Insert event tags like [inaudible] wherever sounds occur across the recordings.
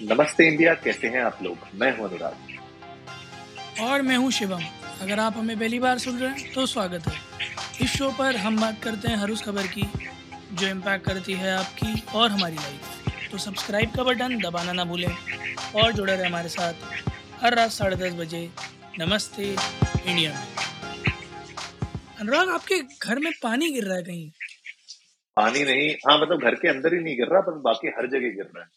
नमस्ते इंडिया कैसे हैं आप लोग। मैं हूँ अनुराग। और मैं हूँ शिवम। अगर आप हमें पहली बार सुन रहे हैं तो स्वागत है। इस शो पर हम बात करते हैं हर उस खबर की जो इम्पैक्ट करती है आपकी और हमारी लाइफ तो सब्सक्राइब का बटन दबाना ना भूलें और जुड़े रहे हमारे साथ हर रात साढ़े दस बजे नमस्ते इंडिया में। अनुराग आपके घर में पानी गिर रहा है कहीं? पानी नहीं। हाँ मतलब घर के अंदर ही नहीं गिर रहा पर बाकी हर जगह गिर रहा है।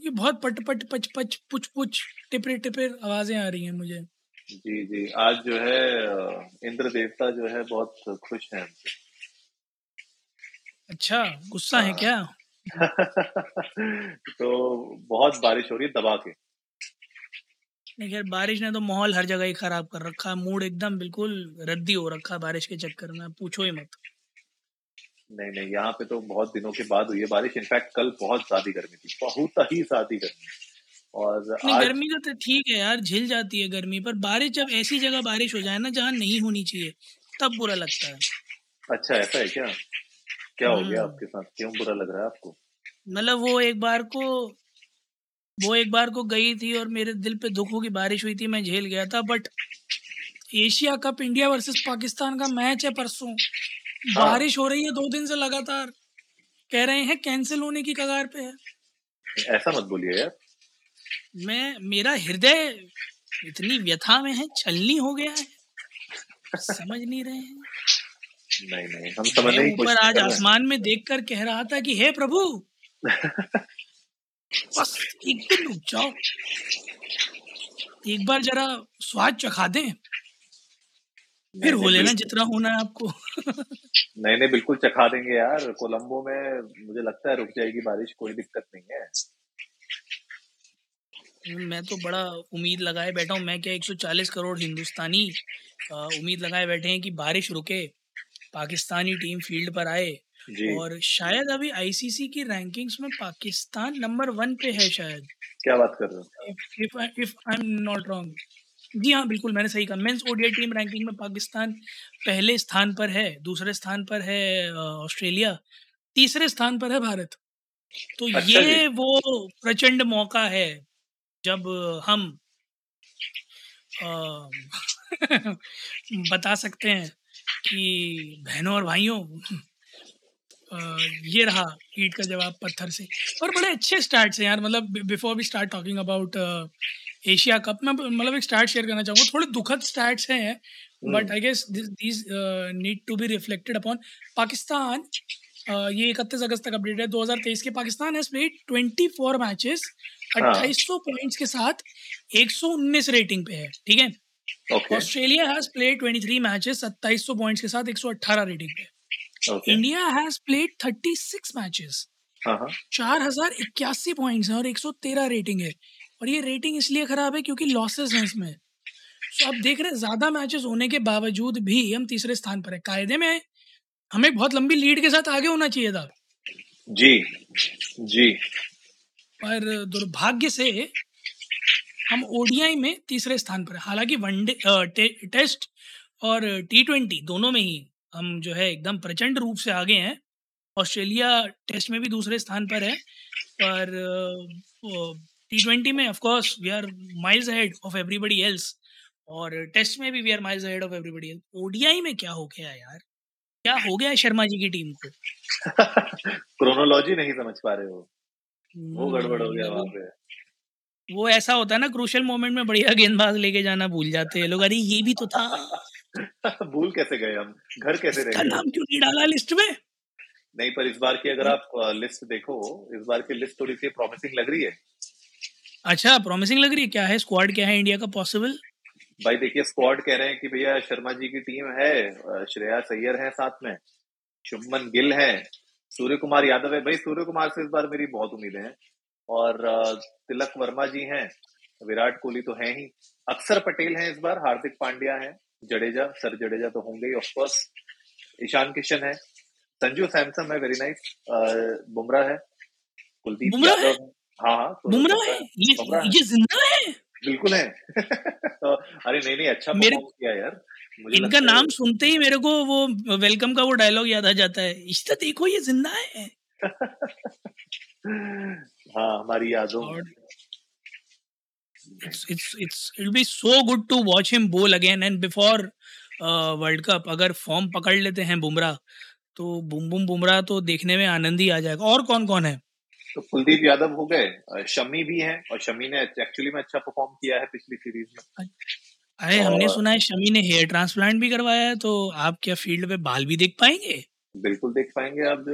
क्योंकि बहुत पट पट पच पच पुच पुच टिपरे टिपरे आवाज़ें आ रही हैं मुझे। जी जी। आज जो है इंद्र देवता जो है बहुत खुश हैं अच्छा गुस्सा है क्या? [laughs] तो बहुत बारिश हो रही है दबा के। नहीं खैर बारिश ने तो माहौल हर जगह ही खराब कर रखा है। मूड एकदम बिल्कुल रद्दी हो रखा है बारिश के चक्कर में। पूछो ही मत। नहीं नहीं यहाँ पे तो बहुत दिनों के बाद हुई है बारिश। इनफैक्ट कल बहुत ज़्यादा गर्मी थी बहुत ही ज़्यादा गर्मी। और आज गर्मी तो ठीक है यार झिल जाती है गर्मी पर बारिश जब ऐसी जगह बारिश हो जाए ना जहाँ नहीं होनी चाहिए तब बुरा लगता है। अच्छा ऐसा है क्या? क्या हो गया हम्म। आपके साथ? क्यों बुरा लग रहा है आपको? मतलब वो एक बार को वो एक बार को गई थी और मेरे दिल पे दुखों की बारिश हुई थी मैं झेल गया था but Asia Cup India versus Pakistan का मैच है परसों। बारिश हो रही है दो दिन से लगातार। कह रहे हैं कैंसिल होने की कगार पे है। ऐसा मत बोलिए यार। मैं मेरा हृदय इतनी व्यथा में है छलनी हो गया है। समझ नहीं रहे हैं। नहीं नहीं हम मैं समझने की ऊपर कोशिश आज हैं। आसमान में देखकर कह रहा था कि हे प्रभु बस एक दिन रुक जाओ। एक बार जरा स्वाद चखा दें। फिर हो लेना जितना होना है आपको। नहीं नहीं बिल्कुल चखा देंगे यार। कोलंबो में मुझे लगता है रुक जाएगी बारिश कोई दिक्कत नहीं है। मैं तो बड़ा उम्मीद लगाए बैठा हूँ। मैं क्या 140 करोड़ हिंदुस्तानी उम्मीद लगाए बैठे हैं कि बारिश रुके पाकिस्तानी टीम फ़ील्ड पर आए और शायद अभी आईसीसी की रैंकिंग्स में पाकिस्तान नंबर वन पे है शायद। क्या बात कर रहे हो? If if I am not wrong जी हाँ बिल्कुल मैंने सही कहा। मेंस ओडीआई टीम रैंकिंग में पाकिस्तान पहले स्थान पर है दूसरे स्थान पर है ऑस्ट्रेलिया तीसरे स्थान पर है भारत। तो अच्छा ये वो प्रचंड मौका है जब हम अ, [laughs] बता सकते हैं कि बहनों और भाइयों ये रहा ईट का जवाब पत्थर से। और बड़े अच्छे स्टार्ट हैं यार मतलब before we start talking about Asia Cup में मतलब एक स्टार्ट शेयर करना चाहूँगा। थोड़े दुखद स्टार्ट्स हैं but I guess these need to be reflected upon Pakistan ये इकतीस अगस्त तक अपडेट है। 2023 के पाकिस्तान हैज़ प्लेड 24 मैचेस हाँ। 2800 पॉइंट्स के साथ 119 रेटिंग पे है ठीक है? Australia has played 23 matches 2700 points के साथ 118 रेटिंग पे इंडिया हैज़ प्लेड 36 मैचेस चार हज़ार इक्यासी पॉइंट है और 113 रेटिंग है। और ये रेटिंग इसलिए खराब है क्योंकि लॉसेस हैं इसमें। सो आप देख रहे हैं ज़्यादा मैचेस होने के बावजूद भी हम तीसरे स्थान पर है। कायदे में हमें बहुत लंबी लीड के साथ आगे होना चाहिए था। जी जी। पर दुर्भाग्य से हम ओडीआई में तीसरे स्थान पर हैं। हालाँकि वनडे टे, टेस्ट और टी ट्वेंटी दोनों में ही हम जो है एकदम प्रचंड रूप से आगे हैं। ऑस्ट्रेलिया टेस्ट में भी दूसरे स्थान पर है। पर टी ट्वेंटी में of course we are miles ahead of everybody else और टेस्ट में भी we are miles ahead of everybody else ODI में क्या हो गया यार? क्या हो गया शर्मा जी की टीम को? [laughs] क्रोनोलॉजी नहीं समझ पा रहे हो। वो गड़बड़ हो गया वहाँ पे। वो ऐसा होता है ना क्रूशल मोमेंट में बढ़िया गेंदबाज लेके जाना भूल जाते हैं लोग। अरे ये भी तो था। [laughs] भूल कैसे गए हम? घर कैसे रह नाम क्यों नहीं डाला लिस्ट में? नहीं पर इस बार की अगर आप लिस्ट देखो इस बार की लिस्ट थोड़ी सी प्रॉमिसिंग लग रही है। अच्छा प्रॉमिसिंग लग रही है? क्या है? स्क्वाड क्या है? इंडिया का पॉसिबल भाई देखिए स्क्वाड कह रहे हैं कि भैया शर्मा जी की टीम है श्रेया सैयर है साथ में शुभमन गिल है सूर्य कुमार यादव है। भाई सूर्य कुमार से इस बार मेरी बहुत उम्मीदें हैं और तिलक वर्मा जी हैं विराट कोहली तो है ही। अक्षर पटेल हैं इस बार हार्दिक पांड्या हैं जडेजा सर जडेजा तो होंगे ही ऑफकोर्स ईशान किशन है संजू सैमसन है वेरी नाइस बुमराह है कुलदीप है यादव हाँ हाँ तो बुमराह है? ये ये ज़िंदा है? बिल्कुल है। [laughs] तो, अरे नहीं नहीं अच्छा मेरे किया यार। मुझे इनका नाम सुनते ही मेरे को वो वेलकम का वो डायलॉग याद आ जाता है। इश्ता देखो ये ज़िंदा है। [laughs] हाँ हमारी यादों it's it's it's it'll be so good to watch him bowl again and before world uh, cup अगर फॉर्म पकड़ लेते हैं बुमराह तो बुम बुम बुमराह तो देखने में आनंद ही आ जाएगा। और कौन कौन है? तो कुलदीप यादव हो गए शमी भी हैं और शमी ने एक्चुअली में अच्छा परफॉर्म किया है पिछली सीरीज़ में। अरे हमने सुना है शमी ने हेयर ट्रांसप्लांट भी करवाया है तो आप क्या फ़ील्ड पे बाल भी देख पाएँगे? बिल्कुल देख पाएँगे आप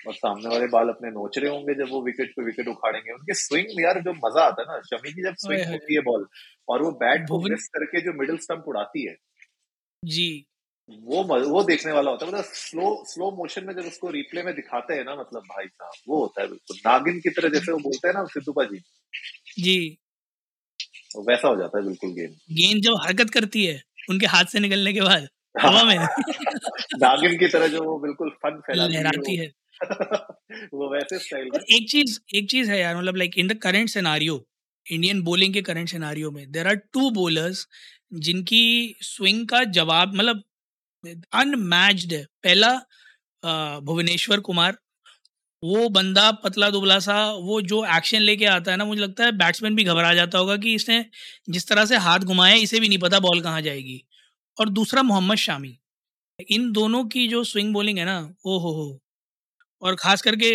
और सामने वाले बाल अपने नोच रहे होंगे जब वो विकेट पे विकेट उखाड़ेंगे। उनके स्विंग यार जो मज़ा आता है ना शमी की जब स्विंग होती है बॉल और वो बैट को प्रेस करके जो मिडिल स्टंप उड़ाती है। जी वो वो देखने वाला होता है। मतलब स्लो स्लो मोशन में जब उसको रिप्ले में दिखाते हैं ना मतलब भाई साहब वो होता है बिल्कुल। नागिन की तरह जैसे वो बोलते हैं ना सिद्धूपा जी। जी वैसा हो जाता है बिल्कुल गेम। गेंद जब हरकत करती है उनके हाथ से निकलने के बाद हवा में। [laughs] नागिन की तरह जो वो बिल्कुल फन फैलाती है [laughs] वो। वैसे स्टाइल और एक चीज़ एक चीज़ है यार मतलब like in the current scenario Indian bowling के करंट सिनेरियो में देर आर टू बॉलर्स जिनकी स्विंग का जवाब मतलब अनमैच्ड है पहला भुवनेश्वर कुमार। वो बंदा पतला दुबला सा, वो जो एक्शन लेके आता है ना, मुझे लगता है बैट्समैन भी घबरा जाता होगा कि इसने जिस तरह से हाथ घुमाया, इसे भी नहीं पता बॉल कहाँ जाएगी। और दूसरा मोहम्मद शामी। इन दोनों की जो स्विंग बॉलिंग है ना ओ हो हो और ख़ास करके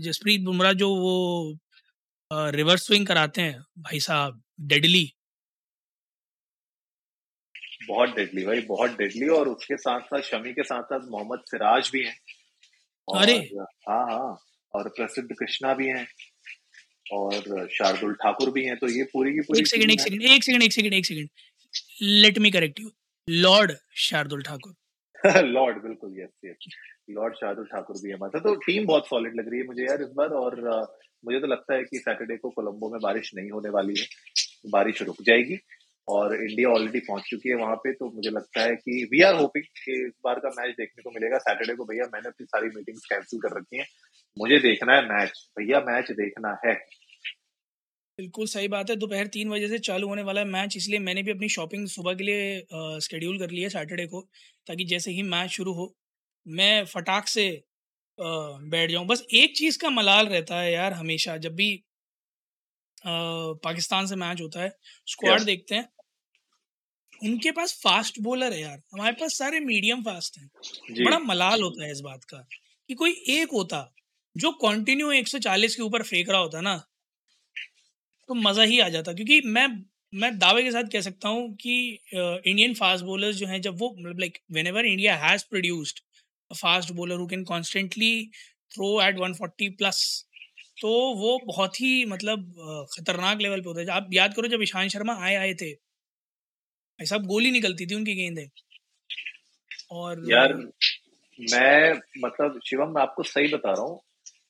जसप्रीत बुमराह जो वो रिवर्स स्विंग कराते हैं, भाई साहब डेडली बहुत डेडली भाई बहुत डेडली और उसके साथ साथ शमी के साथ साथ मोहम्मद सिराज भी हैं। अरे! हाँ हाँ और प्रसिद्ध कृष्णा भी हैं और शार्दुल ठाकुर भी हैं तो ये पूरी की पूरी एक सेकंड एक सेकंड एक सेकंड एक सेकंड एक second let me correct you lord Shardul Thakur lord बिल्कुल yes yes lord Shardul Thakur भी हमारा तो टीम बहुत सॉलिड लग रही है मुझे यार इस बार और मुझे तो लगता है कि सैटरडे को कोलंबो में बारिश नहीं होने वाली है। बारिश रुक जाएगी। और इंडिया ऑलरेडी पहुँच चुकी है वहाँ पे तो मुझे लगता है कि वी आर होपिंग कि इस बार का मैच देखने को मिलेगा। सैटरडे को भैया मैंने अपनी सारी मीटिंग्स कैंसिल कर रखी हैं। मुझे देखना है मैच भैया मैच देखना है। बिल्कुल सही बात है। दोपहर तीन बजे से चालू होने वाला है मैच इसलिए मैंने भी अपनी शॉपिंग सुबह के लिए स्केड्यूल कर लिया है सैटरडे को ताकि जैसे ही मैच शुरू हो मैं फटाक से बैठ जाऊँ। बस एक चीज़ का मलाल रहता है यार हमेशा जब भी आ, पाकिस्तान से मैच होता है स्क्वाड देखते हैं। उनके पास फास्ट बॉलर है यार। हमारे पास सारे मीडियम फास्ट हैं। बड़ा मलाल होता है इस बात का कि कोई एक होता जो कंटिन्यू 140 के ऊपर फेंक रहा होता ना तो मज़ा ही आ जाता। क्योंकि मैं मैं दावे के साथ कह सकता हूँ कि इंडियन फास्ट बॉलर्स जो हैं जब वो मतलब like whenever India has produced fast bowler who can constantly throw at 140 plus तो वो बहुत ही मतलब खतरनाक लेवल पे होता है। आप याद करो जब ईशांत शर्मा आए आए थे ऐसा गोली निकलती थी उनकी गेंदें। और यार, मैं मतलब शिवम, मैं आपको सही बता रहा हूँ,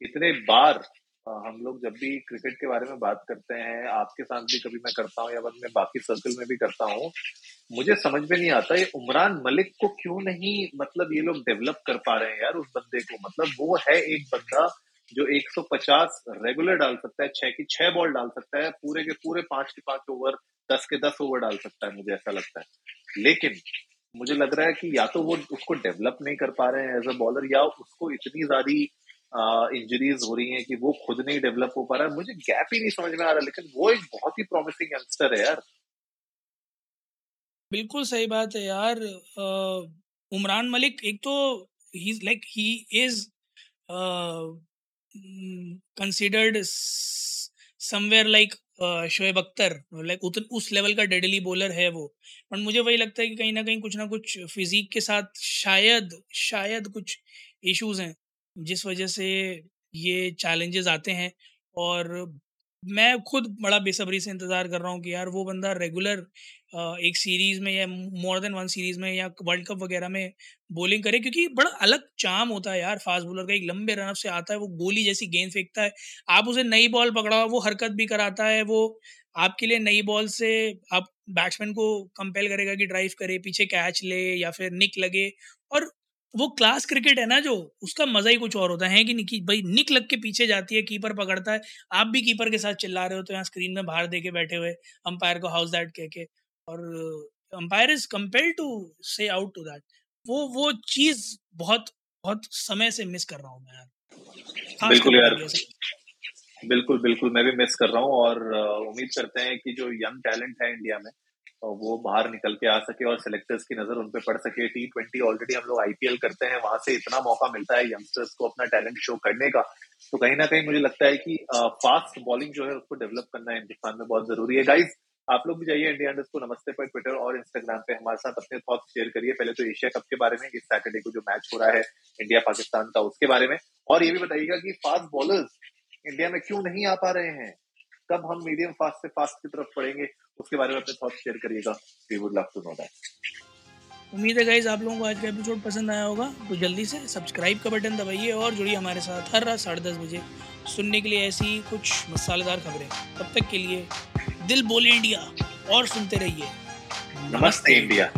इतने बार हम लोग जब भी क्रिकेट के बारे में बात करते हैं, आपके साथ भी कभी मैं करता हूँ या बाद मैं बाकी सर्कल में भी करता हूँ, मुझे समझ में नहीं आता ये उमरान मलिक को क्यों नहीं मतलब ये लोग डेवलप कर पा रहे हैं यार उस बंदे को? मतलब वो है एक बंदा जो 150 रेगुलर डाल सकता है, छह की छह बॉल डाल सकता है, पूरे के पूरे पाँच के पाँच ओवर दस के दस ओवर डाल सकता है, मुझे ऐसा लगता है। लेकिन मुझे लग रहा है कि या तो वो उसको डेवलप नहीं कर पा रहे हैं एज अ बॉलर या उसको इतनी ज़्यादा इंजरीज हो रही हैं कि वो खुद नहीं डेवलप हो पा रहा है। मुझे गैप ही नहीं समझ में आ रहा, लेकिन वो एक बहुत ही प्रॉमिसिंग यंगस्टर है यार। बिल्कुल सही बात है यार। उमरान मलिक एक तो ही like he is considered somewhere like Shoaib Akhtar like उतन उस लेवल का डेडली बॉलर है वो। बट मुझे वही लगता है कि कहीं ना कहीं कुछ ना कुछ फिजिक के साथ शायद शायद कुछ इश्यूज़ हैं, जिस वजह से ये चैलेंजेस आते हैं और मैं खुद बड़ा बेसब्री से इंतज़ार कर रहा हूँ कि यार वो बंदा रेगुलर एक सीरीज़ में या मोर देन वन सीरीज़ में या वर्ल्ड कप वगैरह में बॉलिंग करे क्योंकि बड़ा अलग चाम होता है यार फास्ट बॉलर का, एक लंबे रनअप से आता है, वो गोली जैसी गेंद फेंकता है। आप उसे नई बॉल पकड़ा, वो हरकत भी कराता है, वो आपके लिए नई बॉल से आप बैट्समैन को कंपेल करेगा कि ड्राइव करे, पीछे कैच ले या फिर निक लगे और वो क्लास क्रिकेट है ना जो उसका मज़ा ही कुछ और होता है। कि नहीं भाई निक लग के पीछे जाती है कीपर पकड़ता है। आप भी कीपर के साथ चिल्ला रहे हो तो यहाँ स्क्रीन में बाहर देके बैठे हुए अंपायर को हाउस दैट कह के। और umpire is compel to say out to that वो वो चीज़ बहुत बहुत समय से मिस कर रहा हूँ मैं यार। बिल्कुल यार। बिल्कुल बिल्कुल मैं भी मिस कर रहा हूँ और उम्मीद करते हैं कि जो यंग टैलेंट है इंडिया में वो बाहर निकल के आ सके और सिलेक्टर्स की नज़र उन पर पड़ सके। टी ट्वेंटी ऑलरेडी हम लोग आईपीएल करते हैं, वहाँ से इतना मौका मिलता है यंगस्टर्स को अपना टैलेंट शो करने का। तो कहीं ना कहीं मुझे लगता है कि फास्ट बॉलिंग जो है उसको डेवलप करना हिंदुस्तान में बहुत ज़रूरी है। गाइज़ आप लोग भी जाइए इंडिया को नमस्ते पर ट्विटर और इंस्टाग्राम पे। हमारे साथ अपने थॉट्स शेयर करिए। पहले तो एशिया कप के बारे में, इस सैटरडे को जो मैच हो रहा है इंडिया पाकिस्तान का, उसके बारे में। और ये भी बताइएगा कि फास्ट बॉलर्स इंडिया में क्यों नहीं आ पा रहे हैं? कब हम मीडियम फास्ट से फास्ट की तरफ़ पढ़ेंगे उसके बारे में अपने थॉट शेयर करिएगा। We would love to know that उम्मीद है गाइज़ आप लोगों को आज का एपिसोड पसंद आया होगा तो जल्दी से सब्सक्राइब का बटन दबाइए और जुड़िए हमारे साथ हर रात साढ़े दस बजे सुनने के लिए ऐसी कुछ मसालेदार खबरें। तब तक के लिए दिल बोले इंडिया और सुनते रहिए। नमस्ते इंडिया।